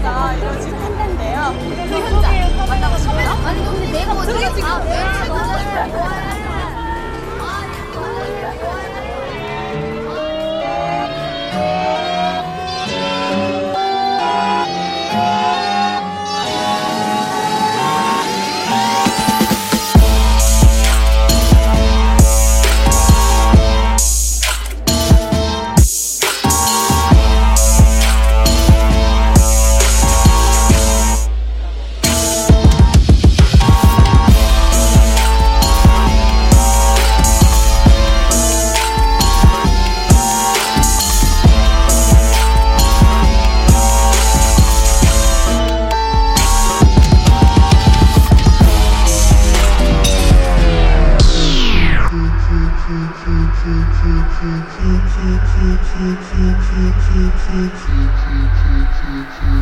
이거 지금 한다인데요. 그 현장 만나보실래요? 아니 근데 내가 지금 아, 왜 Choo choo choo choo choo.